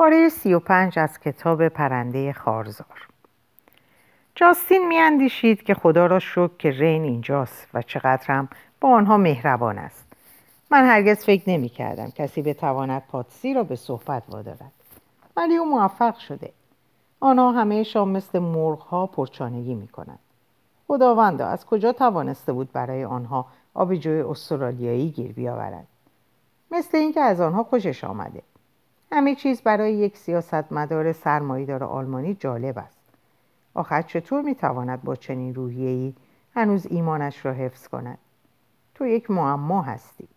پاره سی و پنج از کتاب پرنده خارزار. جاستین میاندیشید که خدا را شکر که رین اینجاست و چقدر هم با آنها مهربان است. من هرگز فکر نمی کردم کسی بتواند پاتسی را به صحبت وادارد. ولی او موفق شده. آنها همهشان مثل مرغها پرچانگی می کنند خداوندا از کجا توانسته بود برای آنها آبجوی استرالیایی گیر بیاورد مثل اینکه از آنها خوشش آمده. همه چیز برای یک سیاستمدار سرمایهدار آلمانی جالب است. آخر چطور می‌تواند با چنین روحیه‌ای هنوز ایمانش را حفظ کند؟ تو یک معما هستی.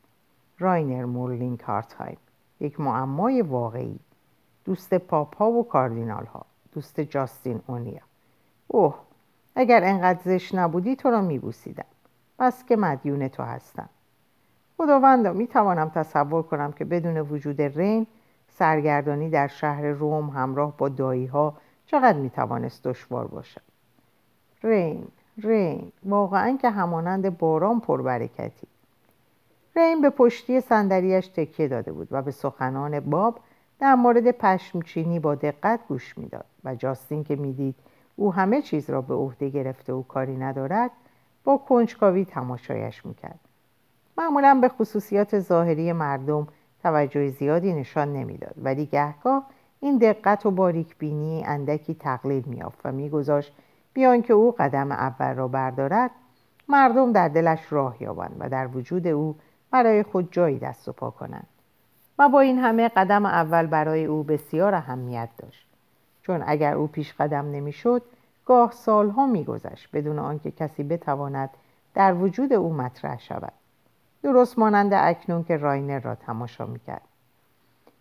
راینر مورلینگ هارتهایم یک معمای واقعی. دوست پاپ ها و کاردینال ها دوست جاستین اونیل. اوه اگر انقدر زشت نبودی تو را میبوسیدم. بس که مدیون تو هستم. خداوندا می‌توانم تصور کنم که بدون وجود رین سرگردانی در شهر روم همراه با دایی ها چقدر می‌توانست دشوار باشد؟ رین رین واقعا که همانند باران پربرکتی. رین به پشتی صندلیاش تکیه داده بود و به سخنان باب در مورد پشمچینی با دقت گوش می‌داد و جاستین که می‌دید او همه چیز را به عهده گرفته و کاری ندارد با کنجکاوی تماشایش می‌کرد. معمولا به خصوصیات ظاهری مردم توجه زیادی نشان نمی‌داد. ولی گهگاه این دقت و باریک بینی اندکی تقلیل میافت و میگذاشت بیان که او قدم اول را بردارد مردم در دلش راه یابند و در وجود او برای خود جایی دست و پا کنند. و با این همه قدم اول برای او بسیار اهمیت داشت. چون اگر او پیش قدم نمی‌شد گاه سالها میگذشت بدون آنکه کسی بتواند در وجود او مطرح شود. درست مانند اکنون که راینر را تماشا می‌کرد.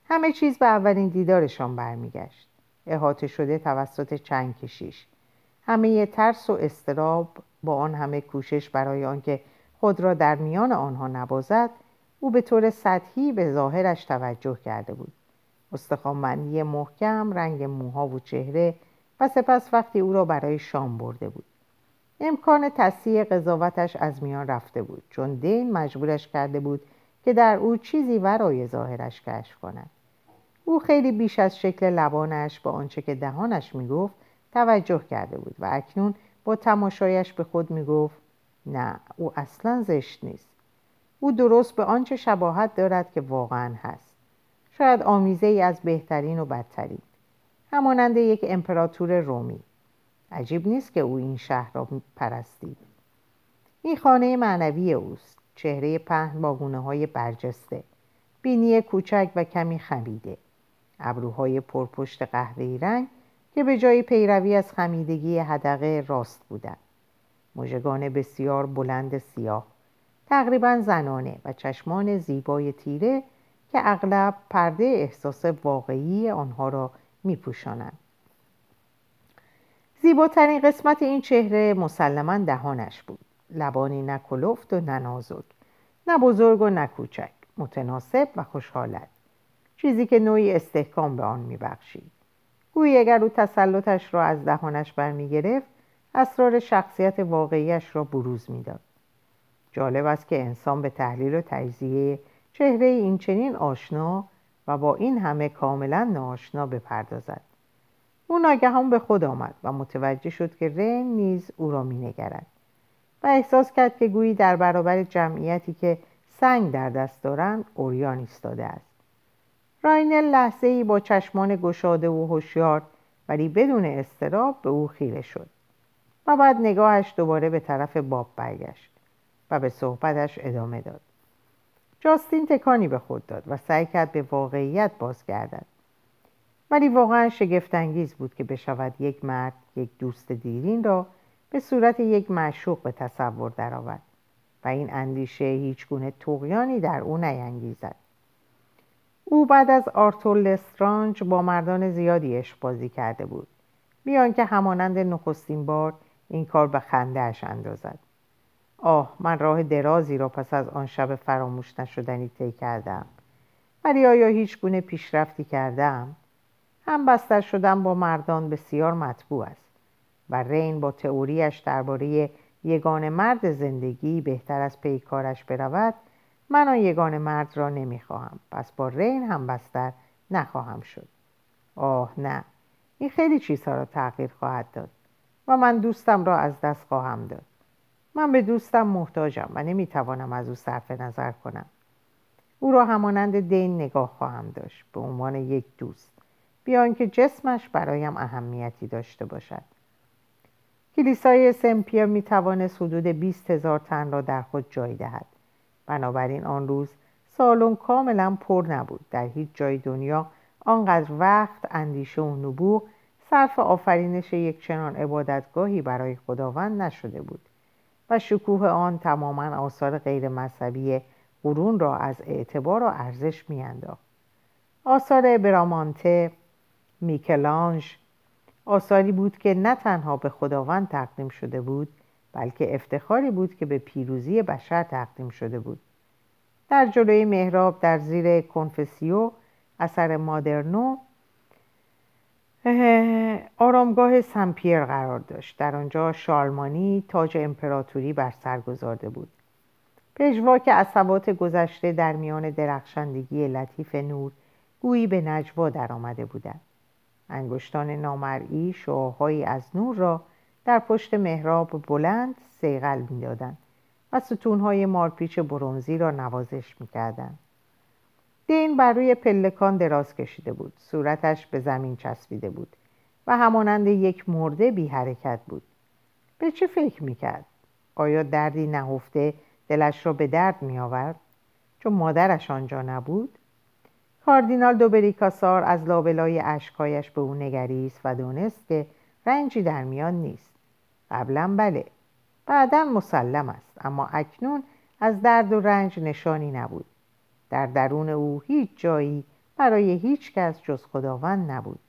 همه چیز به اولین دیدارشان برمیگشت. احاطه شده توسط چند کشیش. همه ترس و استراب با آن همه کوشش برای آنکه خود را در میان آنها نبازد او به طور سطحی به ظاهرش توجه کرده بود. استخوانبندی محکم رنگ موها و چهره و سپس وقتی او را برای شام برده بود. امکان تصحیح قضاوتش از میان رفته بود چون دین مجبورش کرده بود که در او چیزی ورای ظاهرش کشف کند. او خیلی بیش از شکل لبانش با آنچه که دهانش می‌گفت توجه کرده بود و اکنون با تماشایش به خود می‌گفت نه او اصلا زشت نیست. او درست به آنچه شباهت دارد که واقعا هست. شاید آمیزه ای از بهترین و بدترین. همانند یک امپراتور رومی. عجیب نیست که او این شهر را پرستید. این خانه معنوی اوست. چهره پهن با گونه های برجسته. بینی کوچک و کمی خمیده. ابروهای پرپشت قهوه‌ای رنگ که به جای پیروی از خمیدگی حدقه راست بودند. مژگان بسیار بلند سیاه. تقریبا زنانه و چشمان زیبای تیره که اغلب پرده احساس واقعی آنها را می پوشانند. زیباترین قسمت این چهره مسلما دهانش بود. لبانی نه کلفت و نه نازک نه بزرگ و نه کوچک متناسب و خوشحالت. چیزی که نوعی استحکام به آن میبخشید. گویی اگر او تسلطش را از دهانش برمیگرفت اسرار شخصیت واقعیش را بروز می‌داد. جالب است که انسان به تحلیل و تجزیه چهره این چنین آشنا و با این همه کاملا ناآشنا بپردازد. او ناگهان به خود آمد و متوجه شد که رین نیز او را مینگرد و احساس کرد که گویی در برابر جمعیتی که سنگ در دست دارند اوریان ایستاده است. راینل لحظه ای با چشمان گشاده و هوشیار ولی بدون استراب به او خیره شد و بعد نگاهش دوباره به طرف باب برگشت و به صحبتش ادامه داد. جاستین تکانی به خود داد و سعی کرد به واقعیت بازگردد. ولی واقعا شگفتانگیز بود که بشود یک مرد یک دوست دیرین را به صورت یک معشوق به تصور درآورد و این اندیشه هیچ گونه تقیانی در او نینگیزد او بعد از آرتور لسترانج با مردان زیادی عشق بازی کرده بود بیان که همانند نخستین بار این کار به خندهاش اندازد. آه من راه درازی را پس از آن شب فراموش نشدنی طی کردم ولی آیا هیچ گونه پیشرفتی کردم؟ هم بستر شدن با مردان بسیار مطبوع است و رین با تئوریش درباره یگان مرد زندگی بهتر از پیکارش برود من آن یگان مرد را نمی‌خواهم. پس با رین هم بستر نخواهم شد. آه نه این خیلی چیزها را تغییر خواهد داد و من دوستم را از دست خواهم داد. من به دوستم محتاجم و نمی‌توانم از او صرف نظر کنم. او را همانند دین نگاه خواهم داشت به عنوان یک دوست. بیان که جسمش برایم اهمیتی داشته باشد. کلیسای سمپیر می توانست حدود 20 هزار تن را در خود جای دهد. بنابراین آن روز سالن کاملا پر نبود. در هیچ جای دنیا آنقدر وقت اندیشه و نبوغ صرف آفرینش یک چنان عبادتگاهی برای خداوند نشده بود و شکوه آن تماما آثار غیر مذهبی قرون را از اعتبار و ارزش میانداخت. آثار برامانته میکلانج. آثاری بود که نه تنها به خداوند تقدیم شده بود بلکه افتخاری بود که به پیروزی بشر تقدیم شده بود. در جلوی محراب در زیر کنفسیو اثر مادرنو آرامگاه سمپیر قرار داشت. در آنجا شارلمانی تاج امپراتوری بر سر گذارده بود. پژواک اصوات گذشته در میان درخشندگی لطیف نور گویی به نجوا درآمده بودند. انگشتان نامرئی شعاهایی از نور را در پشت محراب بلند سیغل می‌دادند و ستونهای مارپیچ برونزی را نوازش می‌کردند دین بر روی پلکان دراز کشیده بود صورتش به زمین چسبیده بود و همانند یک مرده بی حرکت بود به چه فکر می‌کرد؟ آیا دردی نهفته دلش را به درد می آورد؟ چون مادرش آنجا نبود؟ کاردینال دوبریکاسار از لابلای اشکایش به او نگریست و دونست که رنجی در میان نیست. قبلا بله بعدا مسلم است اما اکنون از درد و رنج نشانی نبود. در درون او هیچ جایی برای هیچ کس جز خداوند نبود.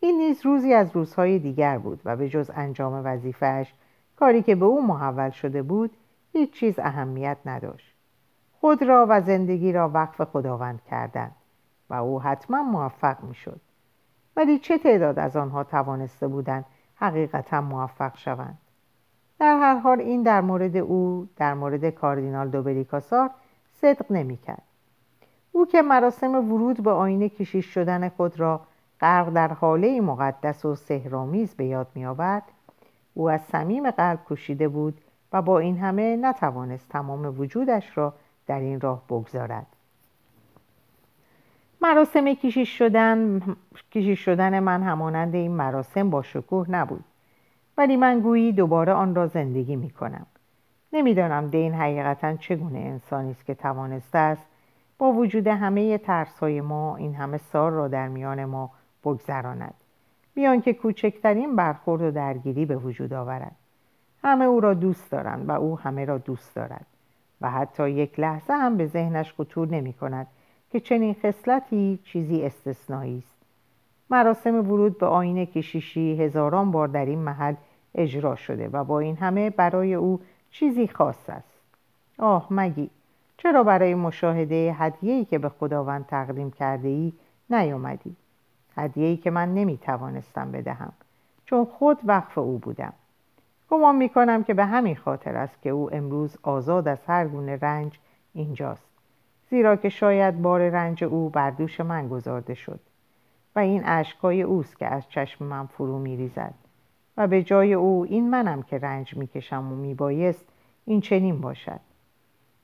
این نیز روزی از روزهای دیگر بود و به جز انجام وظیفهش کاری که به او محول شده بود هیچ چیز اهمیت نداشت. خود را و زندگی را وقف خداوند کردن و او حتما موفق می شد. ولی چه تعداد از آنها توانسته بودند حقیقتا موفق شوند در هر حال این در مورد او در مورد کاردینال دوبریکاسار صدق نمی کرد. او که مراسم ورود به آینه کشیش شدن خود را غرق در حاله مقدس و سهرامیز به یاد می آورد او از صمیم قلب کشیده بود و با این همه نتوانست تمام وجودش را در این راه بگذارد. مراسم کشیش شدن کشیش شدن من همانند این مراسم با شکوه نبود. ولی من گویی دوباره آن را زندگی می کنم. نمی‌دانم دین حقیقتا چگونه انسانی است که توانسته است با وجود همه ترس های ما این همه سال را در میان ما بگذراند. بیان که کوچکترین برخورد و درگیری به وجود آورد. همه او را دوست دارند و او همه را دوست دارد. و حتی یک لحظه هم به ذهنش خطور نمی کند که چنین خصلتی چیزی استثنایی است. مراسم ورود به آینه کشیشی هزاران بار در این محل اجرا شده و با این همه برای او چیزی خاص است. آه مگی چرا برای مشاهده هدیه‌ای که به خداوند تقدیم کرده ای نیامدی هدیه‌ای که من نمی توانستم بدهم چون خود وقف او بودم. گمان می کنم که به همین خاطر است که او امروز آزاد از هر گونه رنج اینجاست. زیرا که شاید بار رنج او بر دوش من گذارده شد و این اشکای اوست که از چشم من فرو می ریزد و به جای او این منم که رنج می کشم و می بایست این چنین باشد.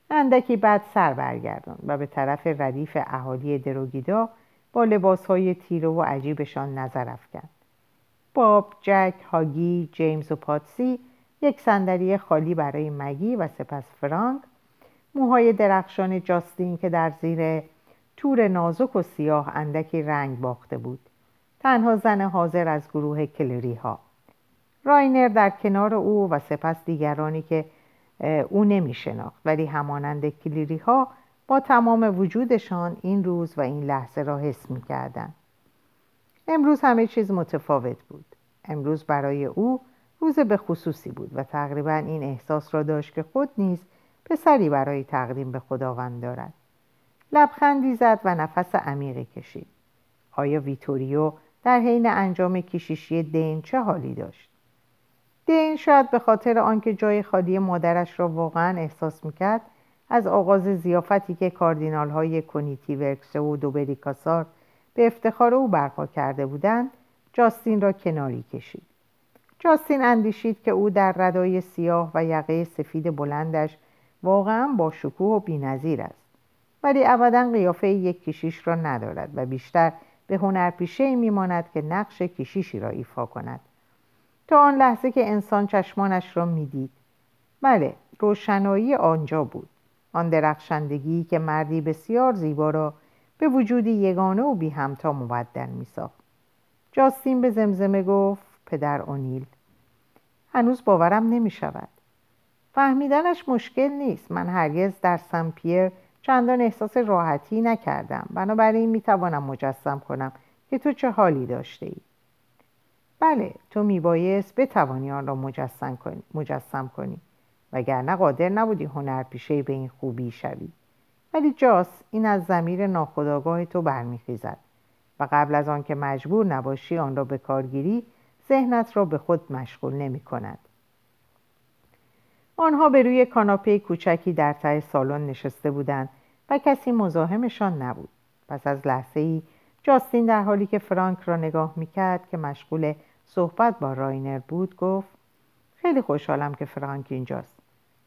اندکی بعد سر برگردان و به طرف ردیف اهالی دروگیدا با لباسهای تیره و عجیبشان نظر افکند. باب، جک، هاگی، جیمز و پاتسی یک صندلی خالی برای مگی و سپس فرانک. موهای درخشان جاستین که در زیر تور نازک و سیاه اندکی رنگ باخته بود. تنها زن حاضر از گروه کلیری ها راینر در کنار او و سپس دیگرانی که او نمی شناخت ولی همانند کلیری ها با تمام وجودشان این روز و این لحظه را حس می کردن. امروز همه چیز متفاوت بود. امروز برای او روز به خصوصی بود و تقریبا این احساس را داشت که خود نیز پسری برای تقدیم به خداوند دارد. لبخندی زد و نفس عمیقی کشید. آیا ویتوریو در حین انجام کشیشی دین چه حالی داشت؟ دین شاید به خاطر آنکه جای خالی مادرش را واقعا احساس می‌کرد از آغاز زیافتی که کاردینال های کنیتی ورکسه و دوبریکاسار به افتخار او برپا کرده بودند جاستین را کناری کشید. جاستین اندیشید که او در ردای سیاه و یقه سفید بلندش واقعا با شکوه و بینظیر است. ولی ابدا قیافه یک کشیش را ندارد و بیشتر به هنرپیشه میماند که نقش کشیشی را ایفا کند. تا آن لحظه که انسان چشمانش را می‌دید. بله روشنایی آنجا بود. آن درخشندگی که مردی بسیار زیبا را به وجودی یگانه و بی همتا مبدل می ساخت. جاستین به زمزمه گفت پدر اونیل. هنوز باورم نمی شود فهمیدنش مشکل نیست. من هرگز در سن پیر چندان احساس راحتی نکردم. بنابراین می توانم مجسم کنم که تو چه حالی داشته ای بله تو میبایست بتوانی آن را مجسم کنی, مجسم کنی. وگرنه قادر نبودی هنرپیشه به این خوبی شوی. ولی جاس این از زمیر ناخداگاه تو برمیخیزد. و قبل از آنکه مجبور نباشی آن را به کارگیری ذهنت را به خود مشغول نمی کند. آنها به روی کاناپه کوچکی در ته سالن نشسته بودند و کسی مزاحمشان نبود پس از لحظه ای جاستین در حالی که فرانک را نگاه می‌کرد که مشغول صحبت با راینر بود گفت خیلی خوشحالم که فرانک اینجاست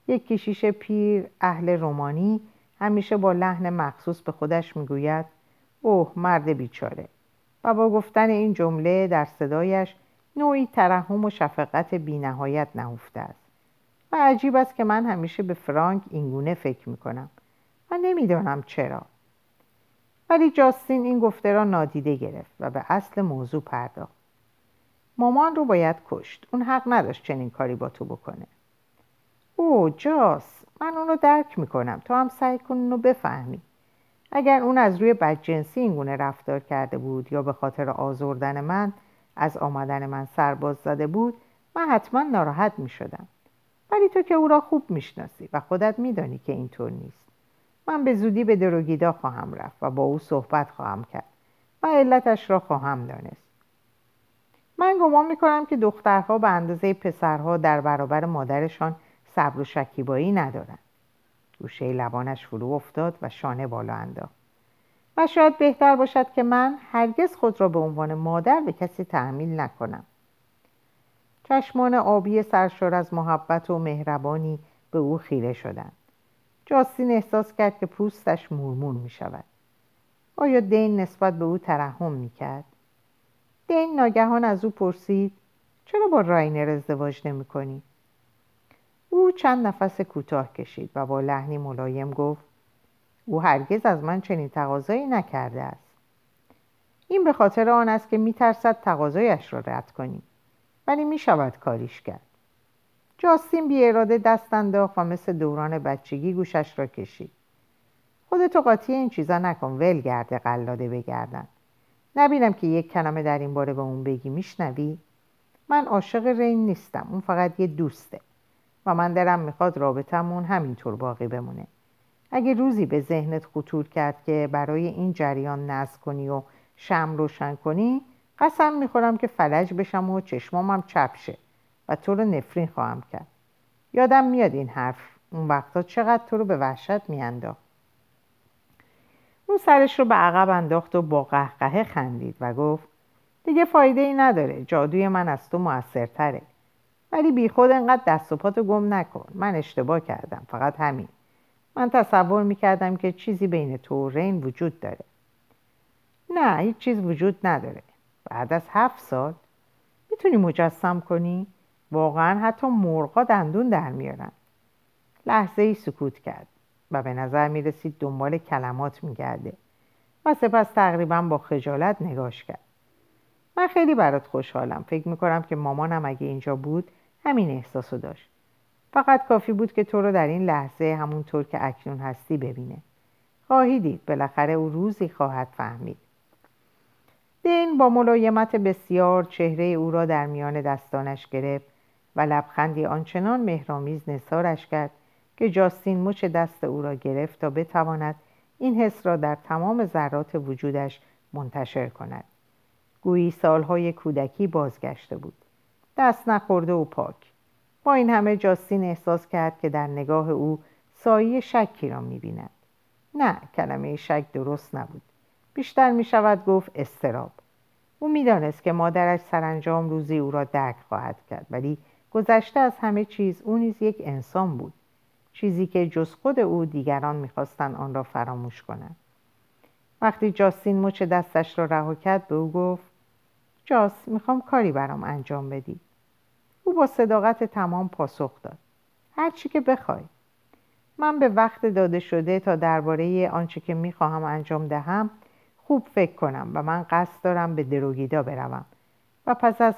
یک کشیش پیر اهل رومانی همیشه با لحن مخصوص به خودش می‌گوید اوه مرد بیچاره. و با گفتن این جمله در صدایش نوعی ترحم و شفقت بینهایت نهفته است. و عجیب است که من همیشه به فرانک اینگونه فکر می‌کنم و نمی‌دانم چرا. ولی جاستین این گفته را نادیده گرفت و به اصل موضوع پرداخت. مامان رو باید کشت. اون حق نداشت چنین کاری با تو بکنه. او جاس من اون رو درک می‌کنم. تو هم سعی کن اونو بفهمی. اگر اون از روی بدجنسی این گونه رفتار کرده بود یا به خاطر آزردن من از آمدن من سرباز زده بود من حتما ناراحت می شدم ولی تو که او را خوب می‌شناسی و خودت میدانی که اینطور نیست. من به زودی به دروگیدا خواهم رفت و با او صحبت خواهم کرد و علتش را خواهم دانست. من گمان می‌کنم که دخترها به اندازه پسرها در برابر مادرشان صبر و شکیبایی ندارند. گوشه لبانش فرو افتاد و شانه بالا انداخت و شاید بهتر باشد که من هرگز خود را به عنوان مادر به کسی تحمیل نکنم چشمان آبی سرشار از محبت و مهربانی به او خیره شدند جاستین احساس کرد که پوستش مورمور می شود آیا دین نسبت به او ترحم می کرد؟ دین ناگهان از او پرسید چرا با راینر ازدواج نمی کنی؟ او چند نفس کوتاه کشید و با لحنی ملایم گفت او هرگز از من چنین تقاضایی نکرده است. این به خاطر آن است که میترسد تقاضایش را رد کنی ولی می شود کاریش کرد. جاستین بی اراده دست انداخت و مثل دوران بچگی گوشش را کشید. خودتو قاطی این چیزا نکن ول گرده قلاده بگردن. نبینم که یک کلمه در این باره به اون بگی میشنوی؟ من عاشق رین نیستم اون فقط یه دوسته. من درم می‌خواد رابطمون همینطور باقی بمونه. اگه روزی به ذهنت خطور کرد که برای این جریان نصب کنی و شم روشن کنی قسم می‌خورم که فلج بشم و چشمامم چپ شه و تو رو نفرین خواهم کرد. یادم میاد این حرف اون وقتا چقدر تو رو به وحشت میانداخت. اون سرش رو به عقب انداخت و با قهقهه خندید و گفت دیگه فایده ای نداره جادوی من از تو موثرتره. ولی بی خود انقدر دست و پاتو گم نکن. من اشتباه کردم. فقط همین. من تصور می‌کردم که چیزی بین تو و رین وجود داره. نه هیچ چیز وجود نداره. بعد از هفت سال می‌تونی مجسم کنی؟ واقعا حتی مرغا دندون در میارن. لحظه ای سکوت کرد و به نظر می‌رسید دنبال کلمات میگرده و سپس تقریبا با خجالت نگاش کرد. من خیلی برات خوشحالم. فکر می‌کنم که مامانم اگه اینجا بود همین احساسو داشت. فقط کافی بود که تو رو در این لحظه همونطور که اکنون هستی ببینه. خواهی دید بالاخره او روزی خواهد فهمید. دین با ملایمت بسیار چهره او را در میان دستانش گرفت و لبخندی آنچنان مهرامیز نثارش کرد که جاستین مچ دست او را گرفت تا بتواند این حس را در تمام ذرات وجودش منتشر کند. گویی سالهای کودکی بازگشته بود. دست نخورده و پاک. با این همه جاستین احساس کرد که در نگاه او سایه شکی را می‌بیند. نه کلمه شک درست نبود. بیشتر می شود گفت استراب. او می‌دانست که مادرش سرانجام روزی او را درک خواهد کرد ولی گذشته از همه چیز او نیز یک انسان بود. چیزی که جز خود او دیگران می‌خواستند آن را فراموش کنند. وقتی جاستین مچ دستش را رها کرد به او گفت جاس می‌خوام کاری برام انجام بدی. او با صداقت تمام پاسخ داد. هر چی که بخوای. من به وقت داده شده تا درباره آنچه که می‌خواهم انجام دهم خوب فکر کنم و من قصد دارم به دروگیدا بروم. و پس از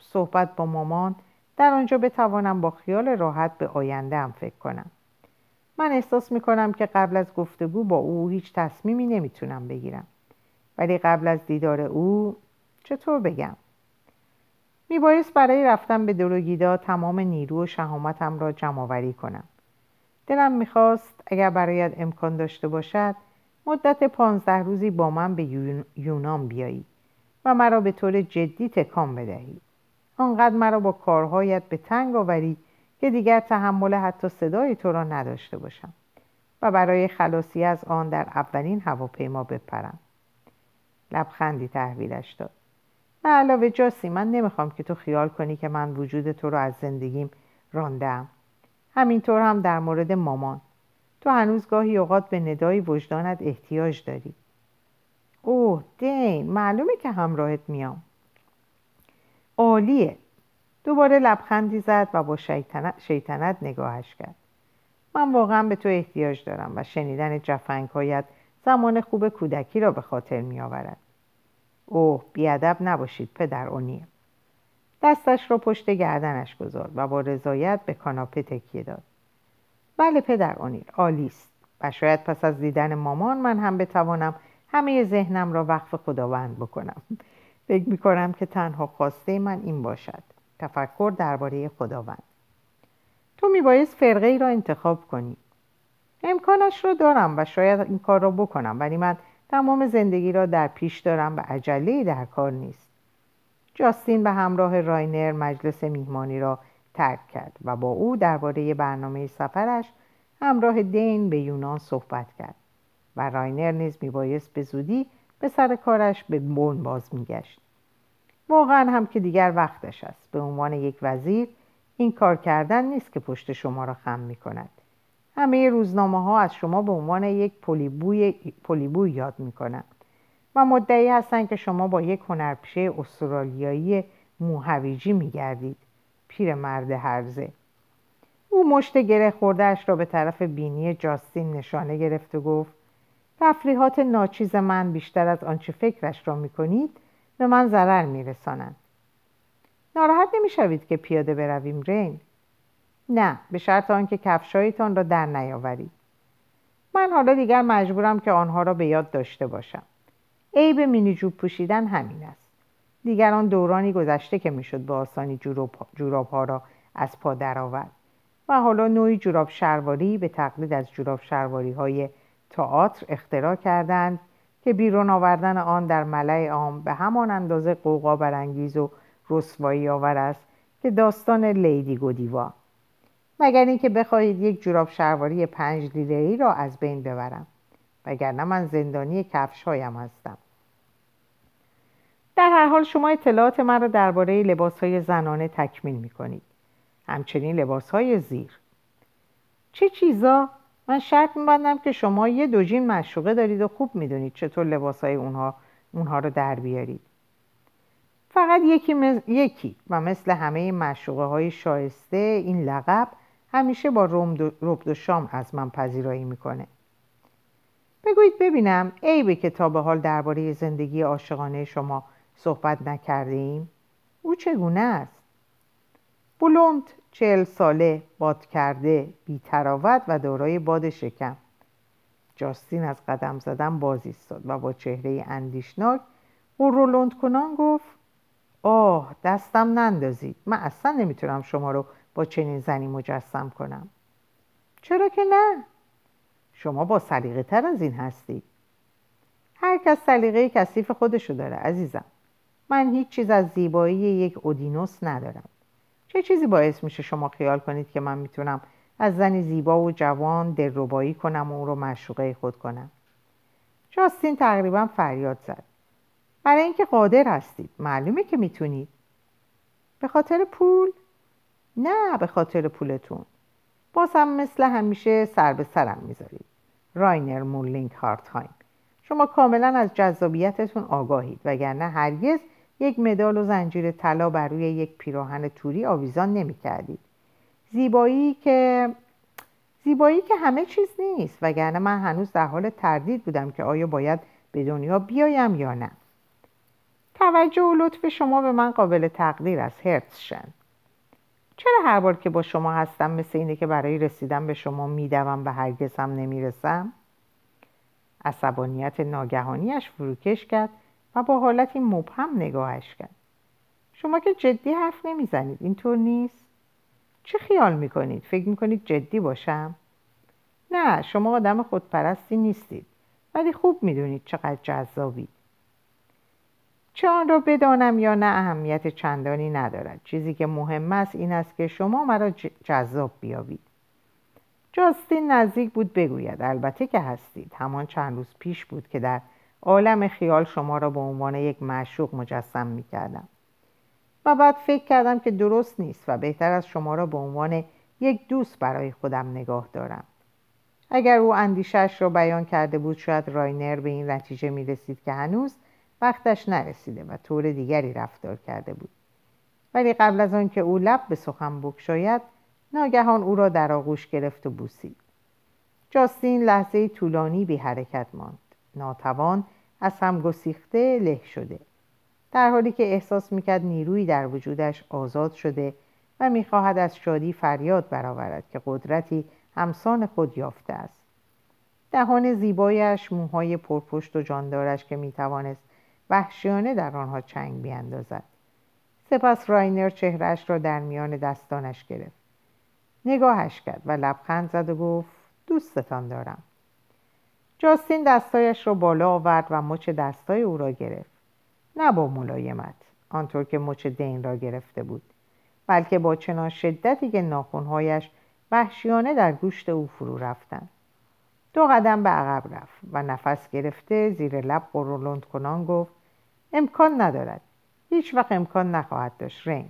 صحبت با مامان در آنجا بتوانم با خیال راحت به آینده هم فکر کنم. من احساس می‌کنم که قبل از گفتگو با او هیچ تصمیمی نمی‌تونم بگیرم. ولی قبل از دیدار او چطور بگم؟ میبایست برای رفتن به دروگیدا تمام نیرو و شهامتم را جمع کنم. دلم می‌خواست اگر برایت امکان داشته باشد مدت پانزده روزی با من به یونان بیایی و مرا به طور جدی تکان بدهی. آنقدر مرا با کارهایت به تنگ آوری که دیگر تحمل حتی صدای تو را نداشته باشم و برای خلاصی از آن در اولین هواپیما بپرم. لبخندی تحویلش داد. به علاوه جاسی من نمی‌خوام که تو خیال کنی که من وجود تو را از زندگیم راندم. همینطور هم در مورد مامان. تو هنوز گاهی اوقات به ندای وجدانت احتیاج داری. اوه دین معلومه که همراهت میام. عالیه. دوباره لبخندی زد و با شیطنت, نگاهش کرد. من واقعا به تو احتیاج دارم و شنیدن جفنگهایت زمان خوب کودکی را به خاطر می آورد. اوه بیادب نباشید پدر اونیه. دستش را پشت گردنش گذارد و با رضایت به کاناپه تکیه داد. بله پدر اونیر عالی است. و شاید پس از دیدن مامان من هم بتوانم همه ذهنم را وقف خداوند بکنم. فکر می کنم که تنها خواسته من این باشد. تفکر درباره خداوند. تو میبایست فرقه ای را انتخاب کنی. امکانش را دارم و شاید این کار را بکنم ولی من تمام زندگی را در پیش دارم و عجله در کار نیست. جاستین به همراه راینر مجلس میهمانی را ترک کرد و با او درباره برنامه سفرش همراه دین به یونان صحبت کرد و راینر نیز میبایست به زودی به سر کارش به بون باز میگشت. واقعا هم که دیگر وقتش است. به عنوان یک وزیر این کار کردن نیست که پشت شما را خم می کند همه روزنامه ها از شما به عنوان یک پلیبوی یاد می کنند و مدعی هستند که شما با یک هنرپیشه استرالیایی موهویجی می گردید مرد هرزه او مشت گره خوردهش را به طرف بینی جاستین نشانه گرفت و گفت تفریحات ناچیز من بیشتر از آنچه فکرش را می کنید به من ضرر میرسانند. ناراحت نمی‌شوید که پیاده برویم رین؟ نه به شرط آنکه کفشایتان را در نیاورید. من حالا دیگر مجبورم که آنها را به یاد داشته باشم. عیب مینی جوب پوشیدن همین است. دیگر آن دورانی گذشته که می‌شد به آسانی جوراب ها را از پا درآورد و حالا نوعی جوراب شرواری به تقلید از جوراب شرواری های تئاتر اختراع کردند که بیرون آوردن آن در ملع عام به همان اندازه قوقا برانگیز و رسوایی آور است که داستان لیدی گودیوا مگر اینکه بخواهید یک جوراب شرواری پنج لیره را از بین ببرم. وگرنه من زندانی کفش هایم هستم. در هر حال شما اطلاعات من را درباره لباس های زنانه تکمیل می کنید همچنین لباس های زیر. چه چیزا؟ من شرط میبندم که شما یه دوجین مشوقه دارید و خوب می‌دونید چطور لباسهای اونها اونها رو در بیارید. فقط یکی, یکی و مثل همه مشوقه های شایسته این لقب همیشه با ربد و شام از من پذیرایی می‌کنه. بگویید ببینم عیبه که تا به حال درباره زندگی عاشقانه شما صحبت نکرده ایم او چگونه است؟ بلوند چهل ساله باد کرده بیتراوت و دارای باد شکم. جاستین از قدم زدن باز ایستاد و با چهره اندیشناک او رولند کنان گفت آه دستم نندازید. من اصلا نمی‌تونم شما رو چنین زنی مجسم کنم. چرا که نه؟ شما با سلیقه تر از این هستید هر کس سلیقه کثیف خودشو داره عزیزم. من هیچ چیز از زیبایی یک اودینوس ندارم. چه چیزی باعث میشه شما خیال کنید که من می‌تونم از زنی زیبا و جوان دلربایی کنم و اون رو مشوقه خود کنم؟ جاستین تقریبا فریاد زد. برای اینکه قادر هستید. معلومه که می‌تونید. به خاطر پول نه به خاطر پولتون. باز هم مثل همیشه سر به سرم می‌ذارید. راینر مورلینگ هارتهایم. شما کاملا از جذابیتتون آگاهید وگرنه هرگز یک مدال و زنجیر طلا بر روی یک پیراهن توری آویزان نمی کردید. زیبایی که زیبایی که همه چیز نیست وگرنه من هنوز در حال تردید بودم که آیا باید به دنیا بیایم یا نه. توجه و لطف شما به من قابل تقدیر است هرتشن چرا هر بار که با شما هستم مثل اینه که برای رسیدن به شما میدوم و هرگز هم نمی‌رسم عصبانیت ناگهانیش فروکش کرد و با حالتی مبهم نگاهش کرد شما که جدی حرف نمی‌زنید اینطور نیست چه خیال می‌کنید؟ فکر می‌کنید جدی باشم؟ نه شما آدم خودپرستی نیستید ولی خوب می‌دونید چقدر جذابید چه آن را بدانم یا نه اهمیت چندانی ندارد. چیزی که مهم است این است که شما مرا جذاب بیابید. جاستین نزدیک بود بگوید البته که هستید. همان چند روز پیش بود که در عالم خیال شما را به عنوان یک معشوق مجسم می کردم و بعد فکر کردم که درست نیست و بهتر از شما را به عنوان یک دوست برای خودم نگاه دارم. اگر او اندیشش را بیان کرده بود شاید راینر به این نتیجه می رسید که هنوز وقتش نرسیده و طور دیگری رفتار کرده بود. ولی قبل از آنکه او لب به سخن بکشاید ناگهان او را در آغوش گرفت و بوسید. جاستین لحظه طولانی بی حرکت ماند. ناتوان از هم گسیخته له شده. در حالی که احساس می‌کرد نیرویی در وجودش آزاد شده و می‌خواهد از شادی فریاد برآورد که قدرتی همسان خود یافته است. دهان زیبایش موهای پرپشت و جاندارش که می‌توانست وحشیانه در آنها چنگ بیاندازد. سپس راینر چهرش را در میان دستانش گرفت. نگاهش کرد و لبخند زد و گفت دوستتان دارم. جاستین دستایش را بالا آورد و مچ دستای او را گرفت. نه با ملایمت آنطور که مچ دین را گرفته بود بلکه با چنان شدتی که ناخونهایش وحشیانه در گوشت او فرو رفتند. دو قدم به عقب رفت و نفس گرفته زیر لب قرولند کنان گفت امکان ندارد. هیچ وقت امکان نخواهد داشت رین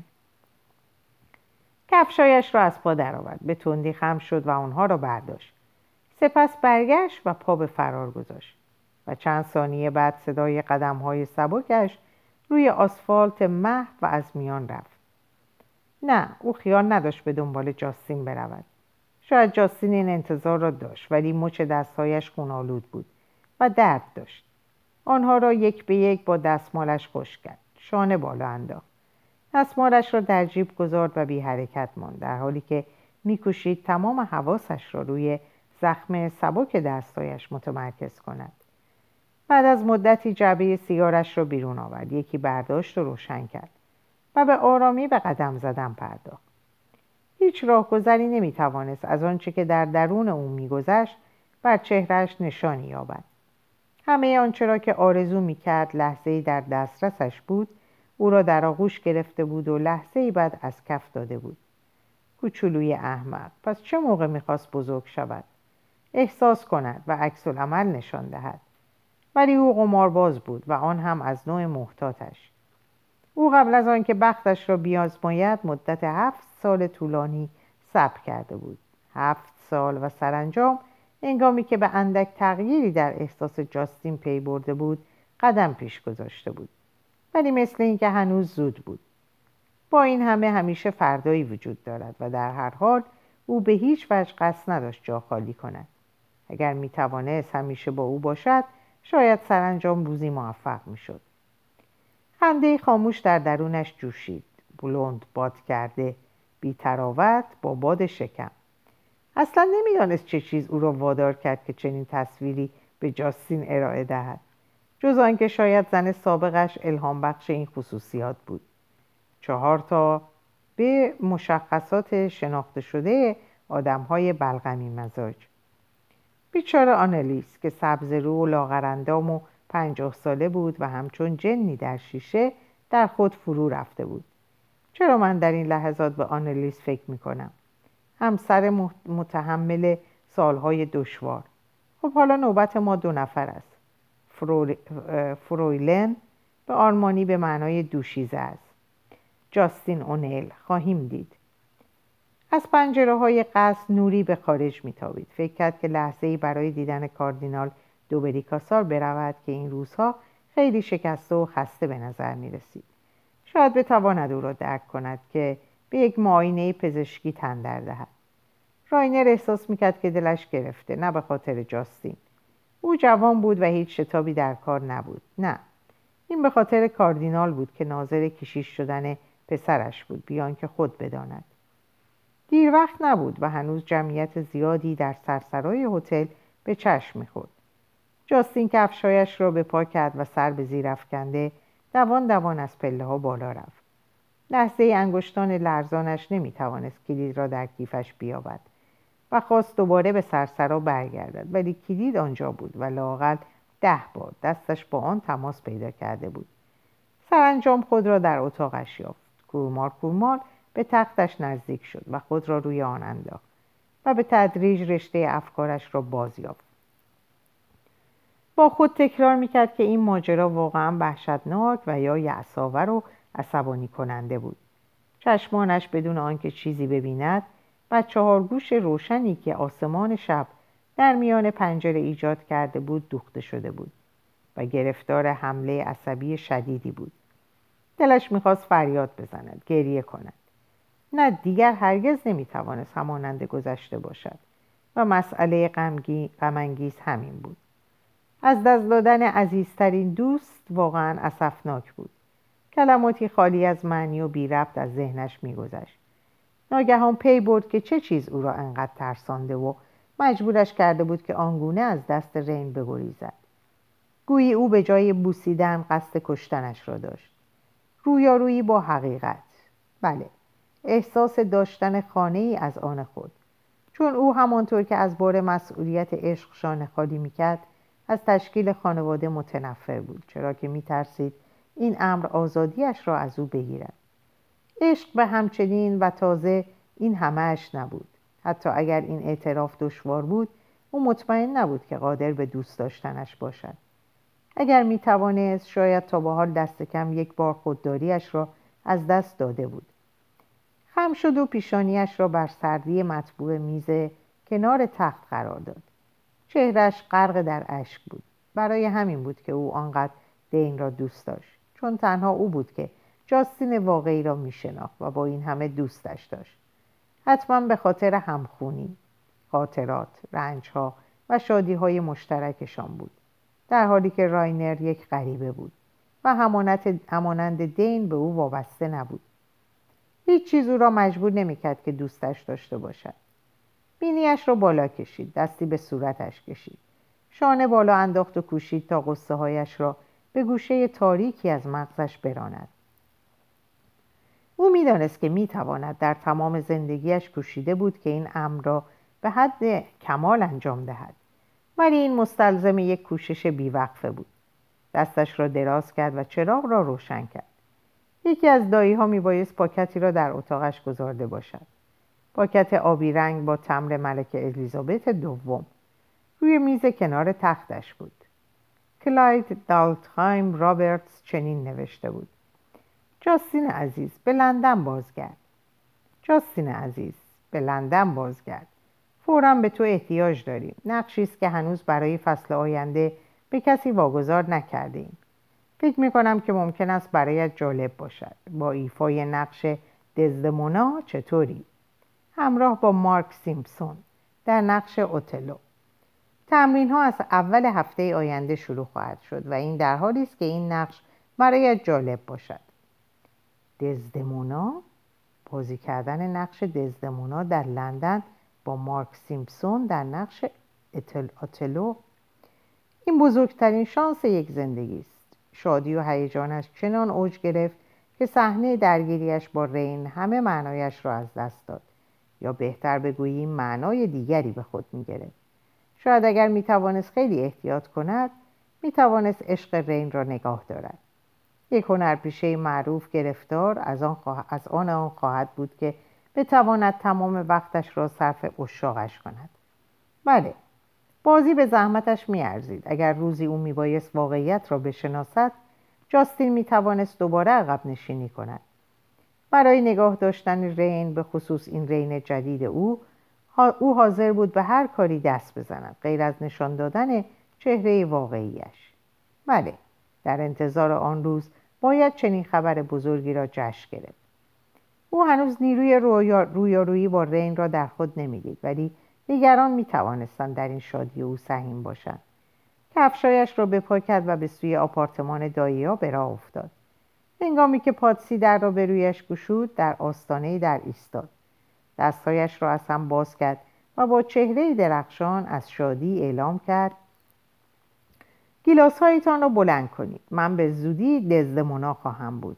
کفشایش را از پا درآورد. به تندی خم شد و آنها را برداشت. سپس برگشت و پا به فرار گذاشت و چند ثانیه بعد صدای قدم های سبکش روی آسفالت محو و از میان رفت. نه او خیال نداشت به دنبال جاستین برود. شاید جاستین این انتظار را داشت ولی مچ دستهایش خونالود بود و درد داشت. آنها را یک به یک با دستمالش خوش کرد. شانه بالا انداخت. دستمالش را در جیب گذارد و بی حرکت ماند در حالی که میکوشید تمام حواسش را روی زخم سبک دستایش متمرکز کند. بعد از مدتی جعبه سیگارش را بیرون آورد. یکی برداشت و روشن کرد و به آرامی به قدم زدن پرداخت. هیچ راهگذری نمی‌توانست از آنچه که در درون او میگذشت بر چهرش نشانی یابد. همه آنچه را که آرزو می‌کرد لحظه در دسترسش بود او را در آغوش گرفته بود و لحظه بعد از کف داده بود. کوچولوی احمق پس چه موقع می‌خواست بزرگ شود؟ احساس کند و عکس عمل نشان دهد. ولی او قمارباز بود و آن هم از نوع محتاطش. او قبل از آنکه بختش را بیازماید مدت هفت سال طولانی صبر کرده بود. هفت سال و سرانجام انگامی که به اندک تغییری در احساس جاستین پی برده بود قدم پیش گذاشته بود. ولی مثل اینکه هنوز زود بود. با این همه همیشه فردایی وجود دارد و در هر حال او به هیچ وجه قصد نداشت جا خالی کند. اگر می توانست همیشه با او باشد شاید سرانجام روزی موفق می شد خنده خاموش در درونش جوشید. بلند باد کرده بی تراوت با باد شکم. اصلا نمی‌دانست چه چیز او را وادار کرد که چنین تصویری به جاستین ارائه دهد. جز آنکه شاید زن سابقش الهام بخش این خصوصیات بود. چهار تا به مشخصات شناخته شده آدم های بلغمی مزاج. بیچاره آنلیس که سبز رو و لاغرندام و پنجاه ساله بود و همچون جنی در شیشه در خود فرو رفته بود. چرا من در این لحظات به آنلیس فکر می کنم همسر متحمل سالهای دشوار. خب حالا نوبت ما دو نفر است. فرویلن به آرمانی به معنای دوشیزه است. جاستین اونیل خواهیم دید. از پنجره های قصد نوری به خارج میتابید. فکر کرد که لحظه ای برای دیدن کاردینال دوبریکاسار برود که این روزها خیلی شکسته و خسته به نظر می رسید. شاید بتواند او را درک کند که به یک معاینه پزشکی تن در دهد. راینر احساس می‌کرد که دلش گرفته نه به خاطر جاستین. او جوان بود و هیچ شتابی در کار نبود. نه. این به خاطر کاردینال بود که ناظر کشیش شدن پسرش بود بیان که خود بداند. دیر وقت نبود و هنوز جمعیت زیادی در سرسرای هتل به چشم می‌خورد. جاستین کفشایش را به پا کرد و سر به زیر افکنده دوان دوان از پله ها بالا رفت. لحظه انگشتان لرزانش نمی‌توانست کلید را در کیفش بیابد و خواست دوباره به سرسرا برگردد. ولی کلید آنجا بود و لاقل ده بار دستش با آن تماس پیدا کرده بود. سرانجام خود را در اتاقش یافت. کورمال کورمال به تختش نزدیک شد و خود را روی آن انداخت و به تدریج رشته افکارش را باز یافت. با خود تکرار می‌کرد که این ماجرا واقعا وحشتناک و یا یعصاور و عصبانی کننده بود. چشمانش بدون آنکه چیزی ببیند و چهارگوش روشنی که آسمان شب در میان پنجره ایجاد کرده بود دوخته شده بود و گرفتار حمله عصبی شدیدی بود. دلش می‌خواست فریاد بزند گریه کند. نه دیگر هرگز نمی‌توانست همانند گذشته باشد و مسئله غمانگیز همین بود. از دست دادن عزیزترین دوست واقعا اسفناک بود. کلماتی خالی از معنی و بی ربط از ذهنش میگذشت. ناگهان پی برد که چه چیز او را انقدر ترسانده و مجبورش کرده بود که آنگونه از دست رین بگریزد. گویی او به جای بوسیدن قصد کشتنش را داشت. رویارویی با حقیقت. بله احساس داشتن خانه ای از آن خود. چون او همانطور که از بار مسئولیت عشق شانه خالی می‌کرد از تشکیل خانواده متنفر بود چرا که میترسید این امر آزادیش را از او بگیرد. عشق به همچنین و تازه این همهش نبود. حتی اگر این اعتراف دشوار بود او مطمئن نبود که قادر به دوست داشتنش باشد. اگر می توانست شاید تا به حال دست کم یک بار خودداریش را از دست داده بود. خم شد و پیشانیش را بر سردی مطبوع میز کنار تخت قرار داد. چهرش غرق در اشک بود. برای همین بود که او آنقدر دین را دوست داشت. چون تنها او بود که جاستین واقعی را میشناخت و با این همه دوستش داشت. حتما به خاطر همخونی خاطرات رنجها و شادیهای مشترکشان بود در حالی که راینر یک غریبه بود و همانند دین به او وابسته نبود. هیچ چیز او را مجبور نمی‌کرد که دوستش داشته باشد. بینیش را بالا کشید دستی به صورتش کشید. شانه بالا انداخت و کوشید تا قصه هایش را به گوشه تاریکی از مغزش براند. او می‌دانست که می‌تواند در تمام زندگیش کوشیده بود که این امر را به حد کمال انجام دهد. ولی این مستلزم یک کوشش بیوقفه بود. دستش را دراز کرد و چراغ را روشن کرد. یکی از دایی ها میبایست پاکتی را در اتاقش گذارده باشد. پاکت آبی رنگ با تمر ملکه الیزابت دوم. روی میز کنار تختش بود. کلاید دالتهایم رابرتس چنین نوشته بود. جاستین عزیز به لندن بازگرد. جاستین عزیز به لندن بازگرد. فورا به تو احتیاج داریم. نقشی است که هنوز برای فصل آینده به کسی واگذار نکردیم. فکر می کنم که ممکن است برایت جالب باشد. با ایفای نقش دزدمونا چطوری؟ همراه با مارک سیمپسون در نقش اوتلو. تمرین ها از اول هفته آینده شروع خواهد شد و این در حالی است که این نقش برایت جالب باشد. دزدمونا بازی کردن نقش دزدمونا در لندن با مارک سیمپسون در نقش اتلو این بزرگترین شانس یک زندگی است. شادی و هیجانش چنان اوج گرفت که صحنه درگیریش با رین همه معنایش را از دست داد. یا بهتر بگوییم معنای دیگری به خود می گرفت. شاید اگر می توانست خیلی احتیاط کند می توانست عشق رین را نگاه دارد. یک هنرپیشه معروف گرفتار از آن, از آن آن خواهد بود که بتواند تمام وقتش را صرف اشاقش کند. بله بازی به زحمتش میارزید. اگر روزی او میبایست واقعیت را بشناسد جاستین می‌توانست دوباره عقب نشینی کند. برای نگاه داشتن رین به خصوص این رین جدید او او حاضر بود به هر کاری دست بزند غیر از نشان دادن چهره واقعیش. بله در انتظار آن روز باید چنین خبر بزرگی را جشن گرفت. او هنوز نیروی رویارویی با رین را در خود نمی‌دید ولی دیگران می توانستند در این شادی او سهیم باشند کفشایش را بپا کرد و به سوی آپارتمان داییا به راه افتاد. هنگامی که پادسی در را به رویش گشود در آستانه در ایستاد. دستهایش را از هم باز کرد و با چهره درخشان از شادی اعلام کرد گیلاس هایتان را بلند کنید. من به زودی دزدمونا خواهم بود.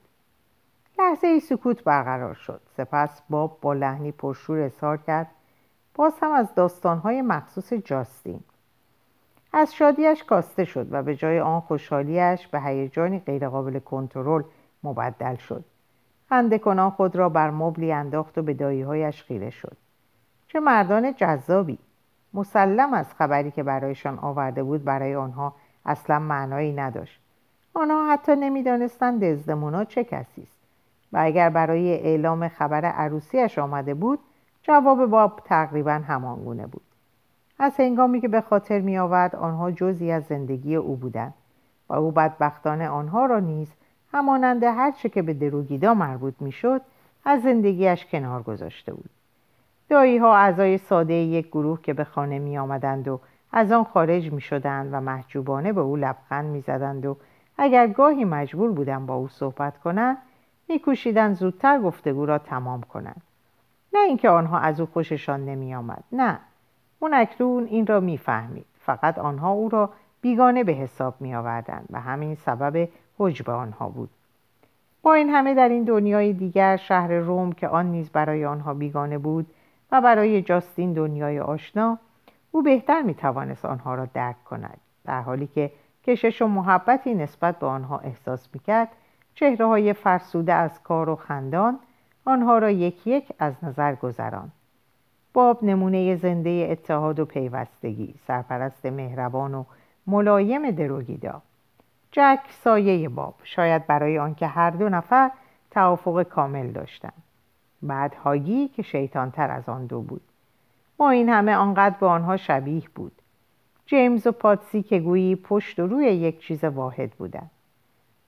لحظه ای سکوت برقرار شد. سپس باب با لحنی پرشور اظهار کرد. باز هم از داستانهای مخصوص جاستین. از شادیش کاسته شد و به جای آن خوشحالیش به هیجانی غیرقابل کنترل مبدل شد. خنده کنان خود را بر مبلی انداخت و به داییهایش خیره شد. چه مردان جذابی! مسلم از خبری که برایشان آورده بود برای آنها اصلا معنایی نداشت. آنها حتی نمی‌دانستند دزدمونا چه کسی است. و اگر برای اعلام خبر عروسیش آمده بود جواب باب تقریبا همانگونه بود. از هنگامی که به خاطر می آورد آنها جزی از زندگی او بودند و او بدبختان آنها را نیز همانند هرچه که به دروگیدا مربوط می‌شد از زندگیش کنار گذاشته بود. دایی ها اعضای ساده یک گروه که به خانه می آمدند و از آن خارج می شدند و محجوبانه به او لبخند می زدند و اگر گاهی مجبور بودند با او صحبت کنند میکوشیدند زودتر گفتگو را تمام کنند. نه اینکه آنها از او خوششان نمی آمد نه. اون اکنون این را می‌فهمید. فقط آنها او را بیگانه به حساب می آوردند و همین سبب حجب آنها بود. با این همه در این دنیای دیگر شهر روم که آن نیز برای آنها بیگانه بود و برای جاستین دنیای آشنا او بهتر می توانست آنها را درک کند در حالی که کشش و محبتی نسبت به آنها احساس می کرد چهره های فرسوده از کار و خندان آنها را یک یک از نظر گذران باب نمونه زنده اتحاد و پیوستگی سرپرست مهربان و ملایم دروگیدا. جک سایه باب. شاید برای آنکه هر دو نفر توافق کامل داشتند. بعد هاگی که شیطانتر از آن دو بود. ما این همه آنقدر به آنها شبیه بود. جیمز و پاتسی که گویی پشت و روی یک چیز واحد بودند.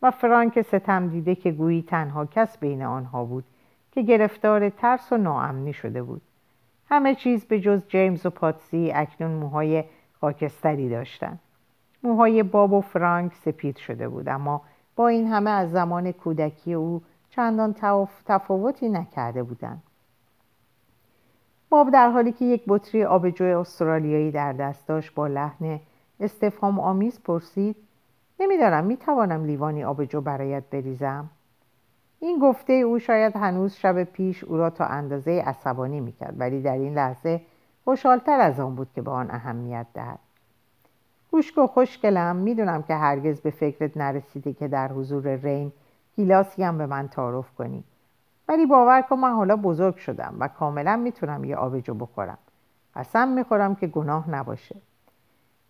و فرانک ستم دیده که گویی تنها کس بین آنها بود که گرفتار ترس و ناامنی شده بود. همه چیز به جز جیمز و پاتسی اکنون موهای خاکستری داشتند. موهای باب و فرانک سپید شده بود اما با این همه از زمان کودکی او چندان تفاوتی نکرده بودند. باب در حالی که یک بطری آبجو استرالیایی در دست داشت با لحن استفهام آمیز پرسید نمی‌دانم می‌توانم لیوانی آبجو برایت بریزم؟ این گفته او شاید هنوز شب پیش او را تا اندازه عصبانی می‌کرد ولی در این لحظه خوشحالتر از آن بود که به آن اهمیت دهد. خوشک و خوشگلم می‌دونم که هرگز به فکرت نرسیده که در حضور رین گیلاسی هم به من تعارف کنی. ولی باور کن من حالا بزرگ شدم و کاملا می‌تونم یه آبجو بخورم. قسم می‌خورم که گناه نباشه.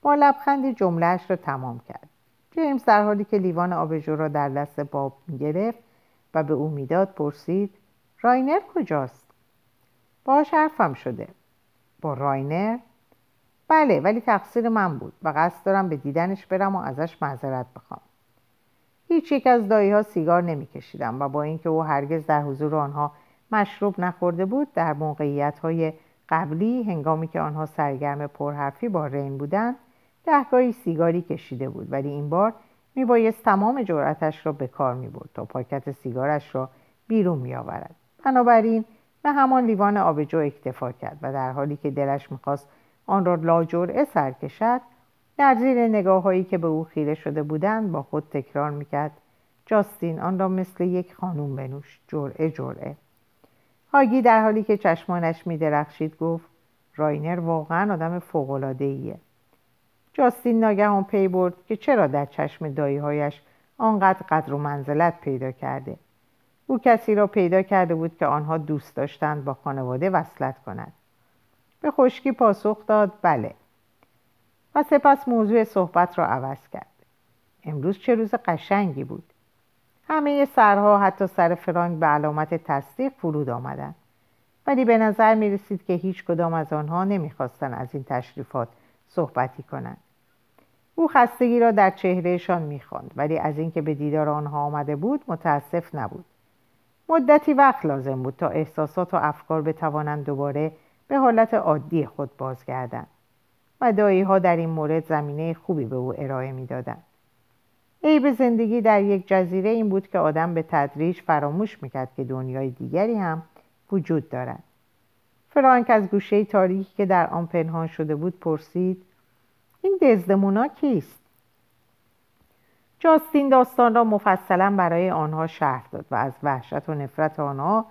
با لبخندی جملهش را تمام کرد. جیمز در حالی که لیوان آبجو را در دست باب می‌گرفت و به او می‌داد پرسید راینر کجاست؟ باش حرفم شده. با راینر؟ بله ولی تقصیر من بود و قصد دارم به دیدنش برم و ازش معذرت بخوام. هیچ یک از دایی ها سیگار نمیکشیدند و با اینکه او هرگز در حضور آنها مشروب نخورده بود در موقعیت های قبلی هنگامی که آنها سرگرم پرحرفی با رین بودند دهگاهی سیگاری کشیده بود ولی این بار میبایست تمام جرأتش را به کار می‌برد تا پاکت سیگارش را بیرون میآورد بنابراین به همان لیوان آبجو اکتفا کرد و در حالی که دلش می‌خواست آن را لاجرعه سر کشد. در زیر نگاه هایی که به او خیره شده بودند با خود تکرار می‌کرد. جاستین آن را مثل یک خانوم بنوش. جرعه جرعه. هاگی در حالی که چشمانش میدرخشید گفت راینر واقعا آدم فوقالعادهای جاستین ناگهان پی برد که چرا در چشم داییهایش آنقدر قدر و منزلت پیدا کرده. او کسی را پیدا کرده بود که آنها دوست داشتند با خانواده وصلت کند به خشکی پاسخ داد بله. و سپس موضوع صحبت را عوض کرد. امروز چه روز قشنگی بود. همه سرها حتی سر فرانک به علامت تصدیق فرود آمدند. ولی به نظر می رسید که هیچ کدام از آنها نمی‌خواستند از این تشریفات صحبتی کنند. او خستگی را در چهرهشان می‌خواند ولی از اینکه به دیدار آنها آمده بود متاسف نبود. مدتی وقت لازم بود تا احساسات و افکار بتوانند دوباره به حالت عادی خود بازگردند و دایی ها در این مورد زمینه خوبی به او ارائه می‌دادند. عیب زندگی در یک جزیره این بود که آدم به تدریج فراموش می‌کرد که دنیای دیگری هم وجود دارد. فرانک از گوشه تاریکی که در آن پنهان شده بود پرسید این دزدمونا کیست؟ جاستین داستان را مفصلا برای آنها شرح داد و از وحشت و نفرت آنها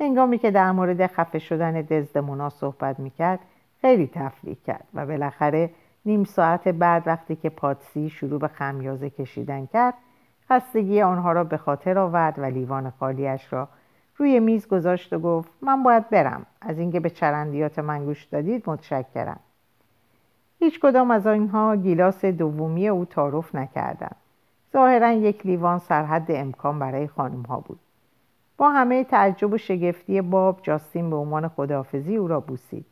هنگامی که در مورد خفه شدن دزدمونا صحبت می‌کرد خیلی تفریح کرد و بالاخره نیم ساعت بعد وقتی که پاتسی شروع به خمیازه کشیدن کرد خستگی آنها را به خاطر آورد و لیوان خالیش را روی میز گذاشت و گفت من باید برم. از اینکه به چرندیات من گوش دادید متشکرم. هیچ کدام از آنها گیلاس دومی او تعارف نکردند. ظاهرا یک لیوان سرحد امکان برای خانم ها بود. با همه تعجب و شگفتی باب جاستین به عنوان خداحافظی او را بوسید.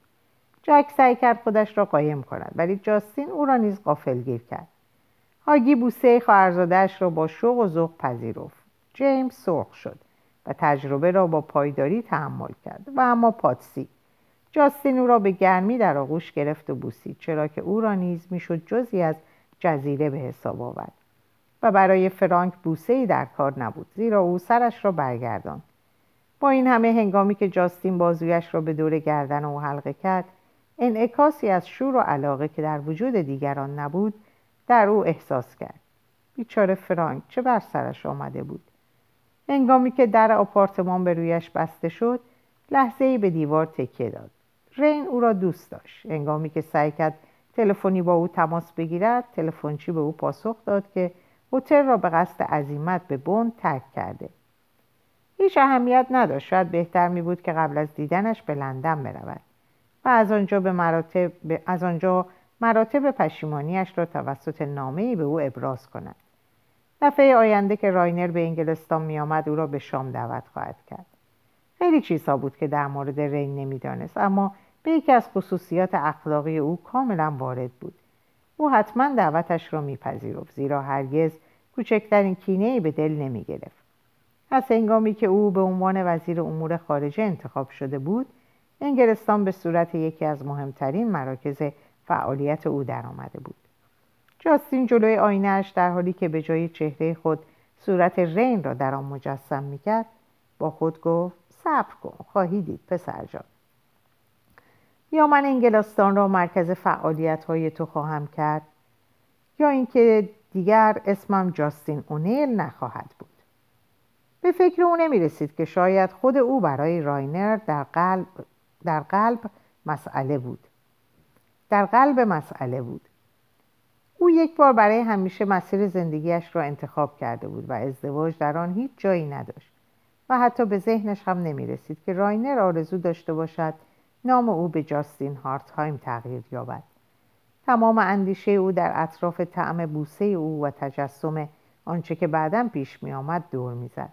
جک سعی کرد خودش را قایم کند ولی جاستین او را نیز غافلگیر کرد. هاگی بوسه خواهرزادهاش را با شوق و ذوق پذیرفت. جیمز سرخ شد و تجربه را با پایداری تحمل کرد و اما پاتسی. جاستین او را به گرمی در آغوش گرفت و بوسید چرا که او را نیز می‌شد جزی از جزیره به حساب آورد. و برای فرانک بوسه ای در کار نبود زیرا او سرش را برگردان با این همه هنگامی که جاستین بازویش را به دور گردن او حلقه کرد انعکاسی از شور و علاقه که در وجود دیگران نبود در او احساس کرد. بیچاره فرانک چه بر سرش آمده بود؟ هنگامی که در آپارتمان به رویش بسته شد لحظه ای به دیوار تکیه داد. رین او را دوست داشت. هنگامی که سعی کرد تلفنی با او تماس بگیرد تلفنچی به او پاسخ داد که هتل را به قصد عزیمت به بند ترک کرده. هیچ اهمیت نداشت. شاید بهتر می بود که قبل از دیدنش به لندن برود و از آنجا به مراتب از آنجا مراتب پشیمانیش را توسط نامه‌ای به او ابراز کند. دفعه آینده که راینر به انگلستان میآمد او را به شام دعوت خواهد کرد. خیلی چیزها بود که در مورد رین نمی‌دانست اما به یکی از خصوصیات اخلاقی او کاملا وارد بود. او حتما دعوتش را میپذیرفت زیرا هرگز کوچکترین کینه ای به دل نمی گرفت. از هنگامی که او به عنوان وزیر امور خارجه انتخاب شده بود انگلستان به صورت یکی از مهمترین مراکز فعالیت او درآمده بود جاستین جلوی آینهاش در حالی که به جای چهره خود صورت رین را در آن مجسم می‌کرد با خود گفت صبر کن خواهی دید پسر جان یا من انگلستان را مرکز فعالیت های تو خواهم کرد یا اینکه دیگر اسمم جاستین اونیل نخواهد بود. به فکر او نمی رسید که شاید خود او برای راینر در قلب, در قلب مسئله بود. در قلب مسئله بود. او یک بار برای همیشه مسیر زندگیش را انتخاب کرده بود و ازدواج در آن هیچ جایی نداشت و حتی به ذهنش هم نمی رسید که راینر آرزو داشته باشد نام او به جاستین هارتهایم تغییر یابد. تمام اندیشه او در اطراف طعم بوسه او و تجسم آنچه که بعدا پیش می آمد دور می‌زد.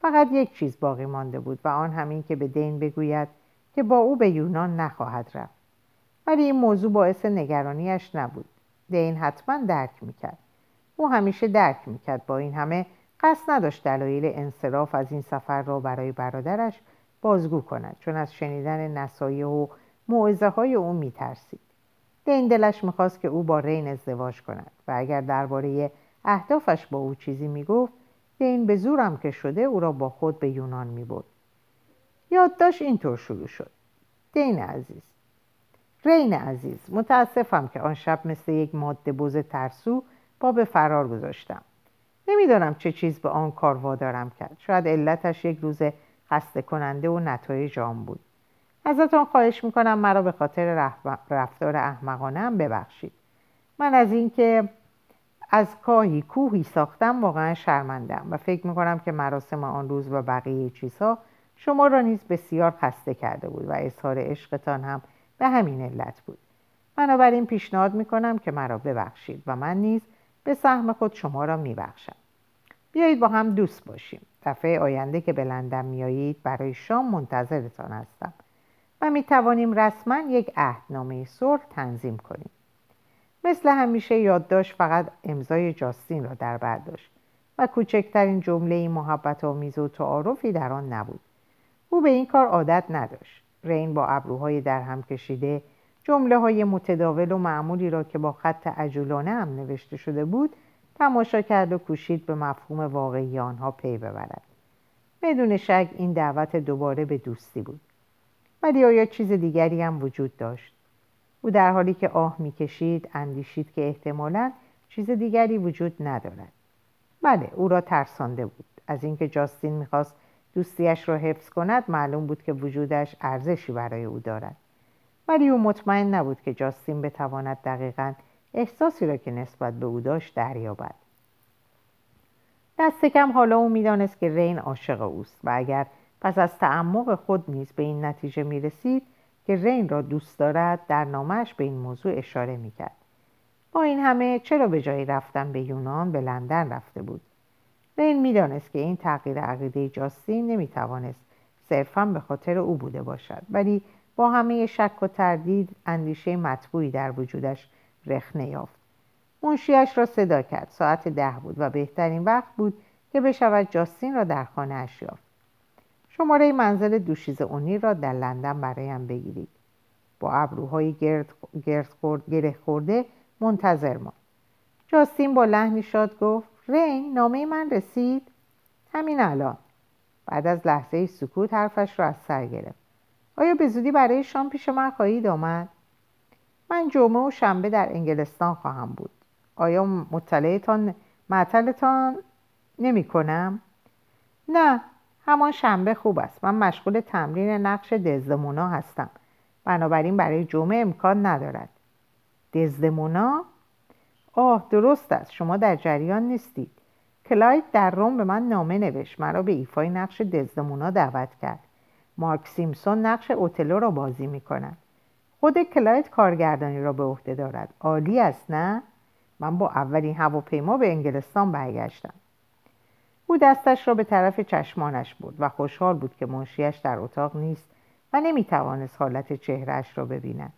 فقط یک چیز باقی مانده بود و آن همین که به دین بگوید که با او به یونان نخواهد رفت. ولی این موضوع باعث نگرانیش نبود. دین حتما درک می‌کرد. او همیشه درک می‌کرد با این همه قصد نداشت دلایل انصراف از این سفر را برای برادرش بازگو کند چون از شنیدن نصایح و موعظه های او میترسید. دین دلش می‌خواست که او با رین ازدواج کند و اگر درباره اهدافش با او چیزی می‌گفت دین به زورم که شده او را با خود به یونان می‌برد. یادداشت اینطور شروع شد. دین عزیز رین عزیز متاسفم که آن شب مثل یک ماده بز ترسو با به فرار گذاشتم. نمی‌دانم چه چیز به آن کار وادارم کرد. شاید علتش یک روز خسته کننده و نتایج آن بود. ازتان خواهش می‌کنم مرا به خاطر رفتار احمقانه ببخشید. من از اینکه از کاهی کوهی ساختم واقعا شرمندم و فکر می‌کنم که مراسم آن روز و بقیه چیزها شما را نیز بسیار خسته کرده بود و اظهار عشقتان هم به همین علت بود. بنابراین پیشنهاد می‌کنم که مرا ببخشید و من نیز به سهم خود شما را میبخشم. بیایید با هم دوست باشیم. دفعه آینده که به لندن میایید برای شام منتظرتان هستم و می توانیم رسما یک عهدنامه صلح تنظیم کنیم. مثل همیشه یادداشت فقط امضای جاستین را در برداشت و کوچکترین جمله محبت آمیز و تعارفی در آن نبود. او به این کار عادت نداشت. رین با ابروهای در هم کشیده جمله های متداول و معمولی را که با خط عجولانه هم نوشته شده بود تماشا کرد و کوشید به مفهوم واقعی آنها پی ببرد. بدون شک این دعوت دوباره به دوستی بود. ولی آیا چیز دیگری هم وجود داشت؟ او در حالی که آه می‌کشید اندیشید که احتمالا چیز دیگری وجود ندارد. بله او را ترسانده بود. از اینکه جاستین می‌خواست دوستیش را حفظ کند معلوم بود که وجودش ارزشی برای او دارد. ولی او مطمئن نبود که جاستین بتواند دقیقا احساسی را که نسبت به او داشت دریابد دست کم حالا او می‌دانست که رین عاشق اوست و اگر پس از تعمق خود نیز به این نتیجه می رسید که رین را دوست دارد در نامش به این موضوع اشاره می کرد. با این همه چرا به جای رفتن به یونان به لندن رفته بود رین می‌دانست که این تغییر عقیده جاستین نمی‌توانست صرفا به خاطر او بوده باشد ولی با همه شک و تردید اندیشه مطبوعی در وجودش رخنه یافت. منشیش را صدا کرد. ساعت ده بود و بهترین وقت بود که بشود جاستین را در خانه اش یافت. شماره منزل دوشیز اونی را در لندن برایم بگیرید. با ابروهای گرد, گرد خورد گره خورده منتظر ما. جاستین با لحنی شاد گفت رین نامه من رسید؟ همین الان. بعد از لحظه سکوت حرفش را از سر گرفت. آیا به زودی برای شام پیش من خواهید آمد؟ من جمعه و شنبه در انگلستان خواهم بود. آیا مطلعتان معطلتان نمی کنم؟ نه همان شنبه خوب است. من مشغول تمرین نقش دزدمونا هستم. بنابراین برای جمعه امکان ندارد. دزدمونا؟ آه درست است. شما در جریان نیستید. کلاید در روم به من نامه نوشت. مرا به ایفای نقش دزدمونا دعوت کرد. مارک سیمسون نقش اوتلو را بازی می کند خود کلاید کارگردانی را به عهده دارد. عالی است نه؟ من با اولین هواپیما به انگلستان برگشتم. او دستش را به طرف چشمانش بود و خوشحال بود که منشیش در اتاق نیست و نمی‌توانست حالت چهرهش را ببیند.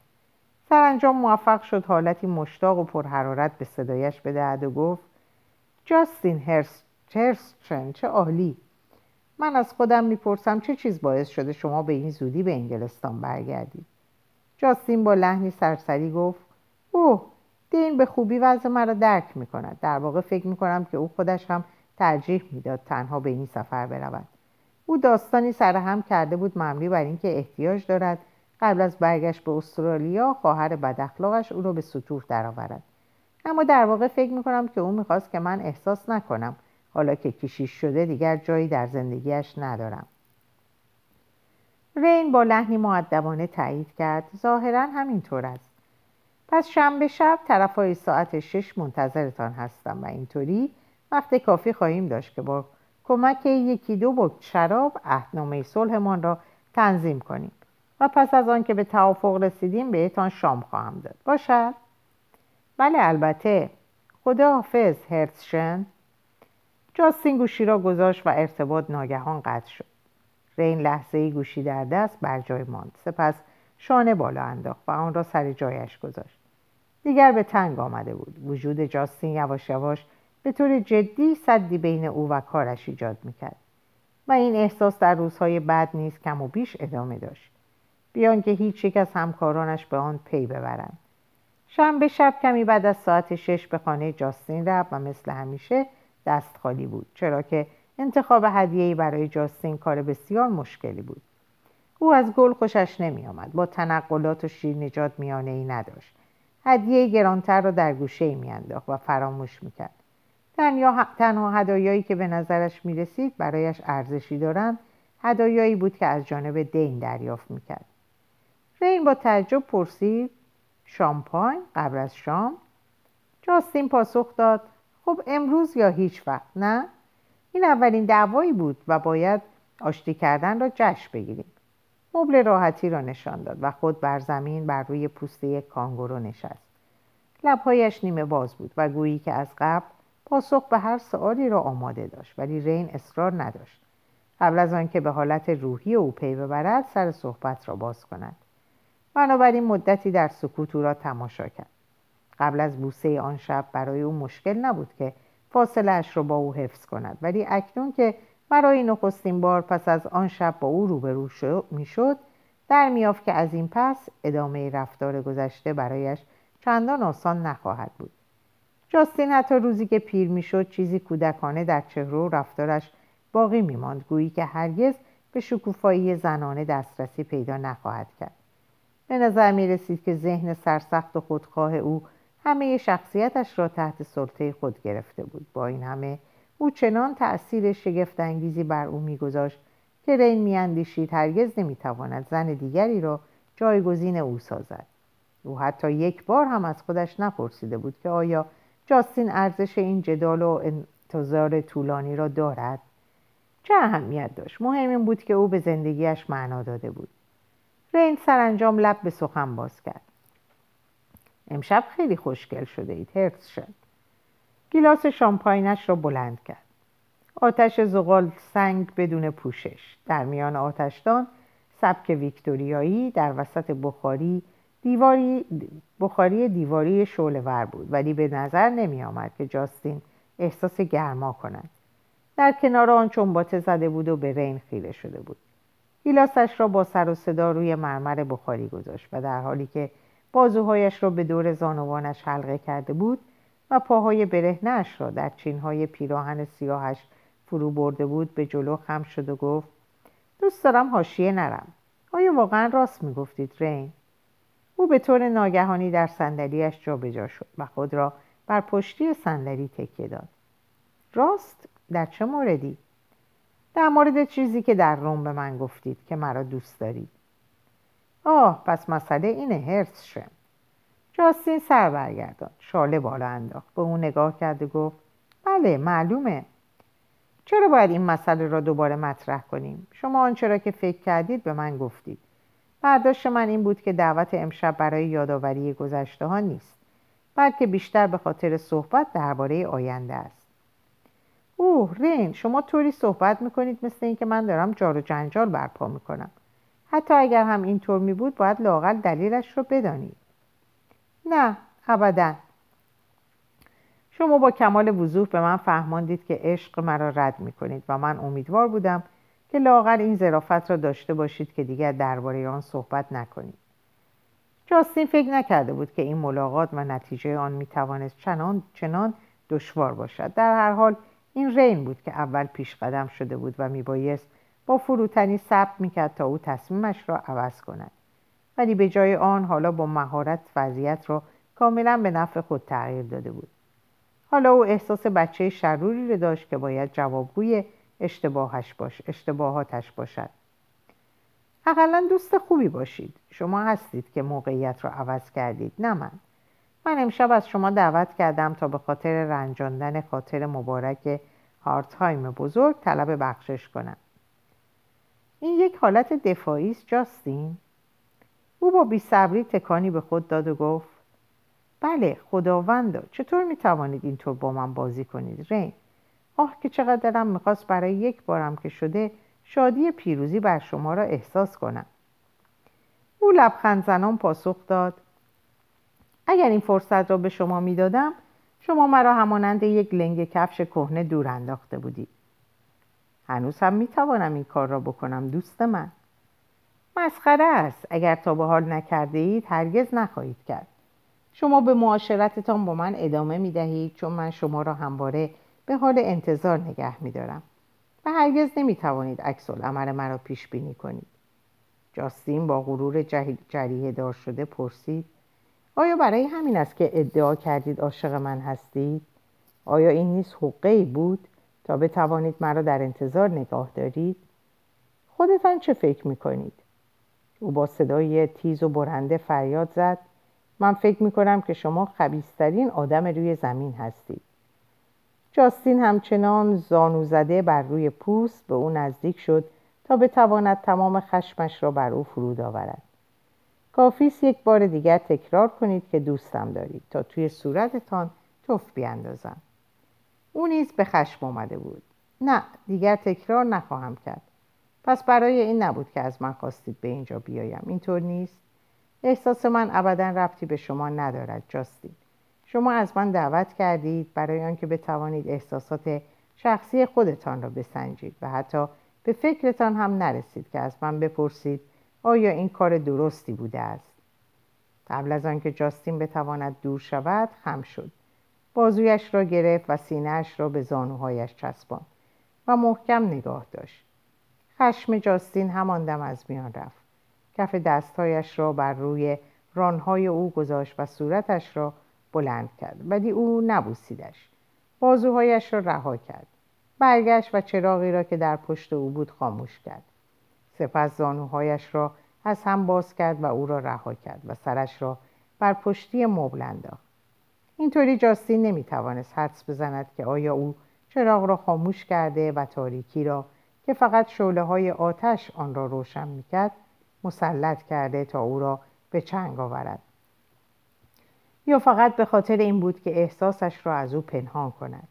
سرانجام موفق شد حالتی مشتاق و پرحرارت به صدایش بدهد و گفت جاستین هرسترن چه عالی! من از خودم می‌پرسم چه چیز باعث شده شما به این زودی به انگلستان برگردید؟ جاستین با لحنی سرسری گفت اوه دین به خوبی وضع مرا درک می‌کند. در واقع فکر می‌کنم که او خودش هم ترجیح می‌داد تنها به این سفر برود. او داستانی سرهم کرده بود مملی بر اینکه احتیاج دارد قبل از برگشت به استرالیا خواهر بداخلاقش او را به سطوح درآورد. اما در واقع فکر می‌کنم که او می‌خواست که من احساس نکنم. حالا که کشیش شده دیگر جایی در زندگیش ندارم. رین با لحنی معدبانه تایید کرد. ظاهرا همینطور است. پس شنبه شب طرفای ساعت شش منتظرتان هستم و اینطوری وقت کافی خواهیم داشت که با کمک یکی دو بک شراب عهدنامه صلحمان را تنظیم کنیم و پس از آن که به توافق رسیدیم بهتان شام خواهم داد. باشد؟ بله البته. خدا حافظ هرتشن جاستین گوشی را گذاشت و ارتباط ناگهان قطع شد. رین لحظه ای گوشی در دست بر جای ماند. سپس شانه بالا انداخت و آن را سر جایش گذاشت. دیگر به تنگ آمده بود. وجود جاستین یواش یواش به طور جدی صدی بین او و کارش ایجاد می‌کرد. و این احساس در روزهای بعد نیز کم و بیش ادامه داشت. بیان که هیچ یک از همکارانش به آن پی ببرند. شنبه شب کمی بعد از ساعت شش به خانه جاستین رفت و مثل همیشه دست خالی بود. چرا که انتخاب هدیه‌ای برای جاستین کار بسیار مشکلی بود. او از گل خوشش نمی آمد با تنقلات و شیر نجات میانه ای نداشت. هدیه گرانتر را در گوشه ای میانداخت و فراموش می‌کرد. تنها هدایایی که به نظرش می رسید برایش ارزشی دارند هدایایی بود که از جانب دین دریافت می‌کرد. رین با تعجب پرسید شامپاین قبل از شام؟ جاستین پاسخ داد خب امروز یا هیچ وقت نه؟ این اولین دعوایی بود و باید آشتی کردن را جشن بگیریم. مبل راحتی را نشان داد و خود بر زمین بر روی پوسته یک کانگورو نشست. لبهایش نیمه باز بود و گویی که از قبل پاسخ به هر سوالی را آماده داشت ولی رین اصرار نداشت. قبل از آنکه به حالت روحی او پی ببرد سر صحبت را باز کند. بنابراین مدتی در سکوت او را تماشا کرد. قبل از بوسه آن شب برای او مشکل نبود که فاصله اش را با او حفظ کند. ولی اکنون که برای نخستین بار پس از آن شب با او روبرو می‌شد در میافت که از این پس ادامه رفتار گذشته برایش چندان آسان نخواهد بود. جاستین حتی روزی که پیر می‌شد چیزی کودکانه در چهره و رفتارش باقی میماند. گویی که هرگز به شکوفایی زنانه دسترسی پیدا نخواهد کرد. به نظر می رسید که ذهن سرسخت و خودخواه او همه شخصیتش را تحت سلطه خود گرفته بود. با این همه او چنان تأثیر شگفتانگیزی بر او میگذاشت که رین میاندیشید هرگز نمی‌تواند زن دیگری را جایگزین او سازد. او حتی یک بار هم از خودش نپرسیده بود که آیا جاستین ارزش این جدال و انتظار طولانی را دارد؟ چه اهمیت داشت؟ مهم این بود که او به زندگیش معنا داده بود. رین سرانجام لب به سخن باز کرد. امشب خیلی خوشگل شده اید هرتز شد. گیلاس شامپاینش را بلند کرد. آتش زغال سنگ بدون پوشش. در میان آتشدان سبک ویکتوریایی در وسط بخاری دیواری بخاری دیواری ور بود. ولی به نظر نمی آمد که جاستین احساس گرما کند. در کنار آن چنباته زده بود و به رین خیره شده بود. گیلاسش را با سر و صدا روی مرمر بخاری گذاشت و در حالی که بازوهایش را به دور زانوانش حلقه کرده بود و پاهای برهنش را در چینهای پیراهن سیاهش فرو برده بود به جلو خم شد و گفت دوست دارم هاشیه نرم. آیا واقعا راست می‌گفتید رین؟ او به طور ناگهانی در صندلیاش جابجا شد و خود را بر پشتی صندلی تکیه داد. راست؟ در چه موردی؟ در مورد چیزی که در روم به من گفتید که مرا دوست دارید. آه پس مسئله اینه هرس شم جاستین سر برگردان شاله بالا انداخت. به او نگاه کرد و گفت بله معلومه. چرا باید این مسئله را دوباره مطرح کنیم؟ شما آنچه را که فکر کردید به من گفتید. برداشت من این بود که دعوت امشب برای یادآوری گذشته ها نیست بلکه بیشتر به خاطر صحبت درباره آینده است. اوه رین شما طوری صحبت می‌کنید مثل اینکه من دارم جار و جنجال برپا می‌کنم. حتی اگر هم اینطور می بود باید لاقل دلیلش رو بدانید. نه ابدا. شما با کمال وضوح به من فهماندید که عشق مرا رد می کنید و من امیدوار بودم که لاقل این ظرافت را داشته باشید که دیگر درباره آن صحبت نکنید. جاستین فکر نکرده بود که این ملاقات و نتیجه آن می توانست چنان چنان دشوار باشد. در هر حال این رین بود که اول پیش قدم شده بود و میبایست با فروتنی ثبت می‌کرد تا او تصمیمش را عوض کند. ولی به جای آن حالا با مهارت وضعیت را کاملا به نفع خود تغییر داده بود. حالا او احساس بچه شروری را داشت که باید جوابگوی اشتباهش باش اشتباهاتش باشد. اقلا دوست خوبی باشید. شما هستید که موقعیت را عوض کردید نه من. من امشب از شما دعوت کردم تا به خاطر رنجاندن خاطر مبارک هارتهایم بزرگ طلب بخشش کنم. این یک حالت دفاعی است جاستین. او با بیصبری تکانی به خود داد و گفت بله خداوندا چطور می‌توانید اینطور با من بازی کنید؟ رین آه که چقدر دلم می‌خواست برای یک بارم که شده شادی پیروزی بر شما را احساس کنم. او لبخند زنان پاسخ داد اگر این فرصت را به شما می‌دادم شما مرا همانند یک لنگ کفش کهنه دور انداخته بودید. هنوز هم می‌توانم این کار را بکنم دوست من. مسخره است. اگر تا به حال نکرده اید هرگز نخواهید کرد. شما به معاشرتتان با من ادامه می دهید چون من شما را همواره به حال انتظار نگه می دارم و هرگز نمی توانید عکس العمل مرا پیش بینی کنید. جاستین با غرور جریه دار شده پرسید آیا برای همین است که ادعا کردید عاشق من هستید؟ آیا این نیست حقه ای بود؟ تا بتوانید مرا در انتظار نگاه دارید؟ خودتان چه فکر می کنید؟ او با صدای تیز و برنده فریاد زد من فکر می کنم که شما خبیسترین آدم روی زمین هستید جاستین همچنان زانو زده بر روی پوست به او نزدیک شد تا بتواند تمام خشمش را بر او فرود آورد کافیست یک بار دیگر تکرار کنید که دوستم دارید تا توی صورتتان توف بیاندازم او نیز به خشم آمده بود. نه دیگر تکرار نخواهم کرد. پس برای این نبود که از من خواستید به اینجا بیایم. اینطور نیست. احساس من ابدا ربطی به شما ندارد جاستین. شما از من دعوت کردید برای آنکه بتوانید احساسات شخصی خودتان را بسنجید و حتی به فکرتان هم نرسید که از من بپرسید آیا این کار درستی بوده است. قبل از آنکه جاستین بتواند دور شود خم شد. بازویش را گرفت و سینهاش را به زانوهایش چسباند و محکم نگاه داشت. خشم جاستین همان دم از میان رفت. کف دستهایش را بر روی رانهای او گذاشت و صورتش را بلند کرد. ولی او نبوسیدش. بازوهایش را رها کرد. برگشت و چراغی را که در پشت او بود خاموش کرد. سپس زانوهایش را از هم باز کرد و او را رها کرد و سرش را بر پشتی مبل انداخت. اینطوری جاستین نمی‌توانست حدس بزند که آیا او چراغ را خاموش کرده و تاریکی را که فقط شعله های آتش آن را روشن می‌کرد مسلط کرده تا او را به چنگ آورد. یا فقط به خاطر این بود که احساسش را از او پنهان کند.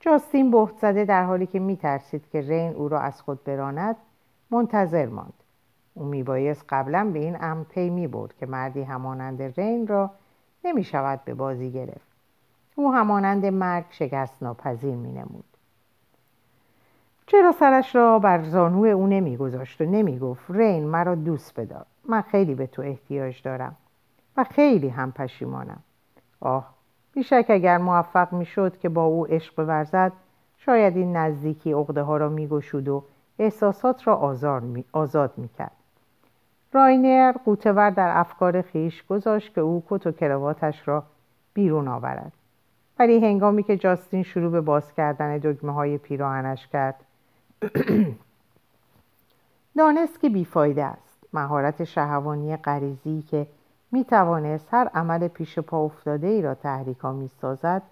جاستین بهت زده در حالی که میترسید که رین او را از خود براند منتظر ماند. او میبایست قبلا به این امر پی می‌برد که مردی همانند رین را نمی‌شود به بازی گرفت. او همانند مرگ شکست ناپذیر مینمود. چرا سرش را بر زانو او نمیگذاشت و نمی‌گفت رین مرا دوست بدار. من خیلی به تو احتیاج دارم و خیلی هم پشیمانم. آه بیشک اگر موفق می‌شد که با او عشق بورزد شاید این نزدیکی عقده ها را میگشود و احساسات را آزار می، آزاد راینر قوتور در افکار خیش گذاشت که او کت و کرواتش را بیرون آورد. ولی هنگامی که جاستین شروع به باز کردن دگمه های پیراهنش کرد دانست که بیفایده است. مهارت شهوانی غریزی که می توانست هر عمل پیش پا افتاده ای را تحریک می سازد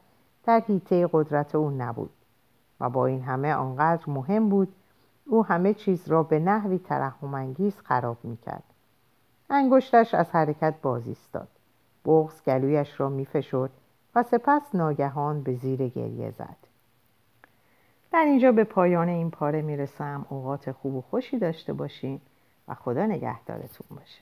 در حیطه قدرت او نبود و با این همه آنقدر مهم بود او همه چیز را به نحوی ترحمانگیز خراب می کرد انگشتش از حرکت باز ایستاد. بغز گلویش را می فشد و سپس ناگهان به زیر گریه زد. در اینجا به پایان این پاره می‌رسم. اوقات خوب و خوشی داشته باشین و خدا نگهدارتون باشه.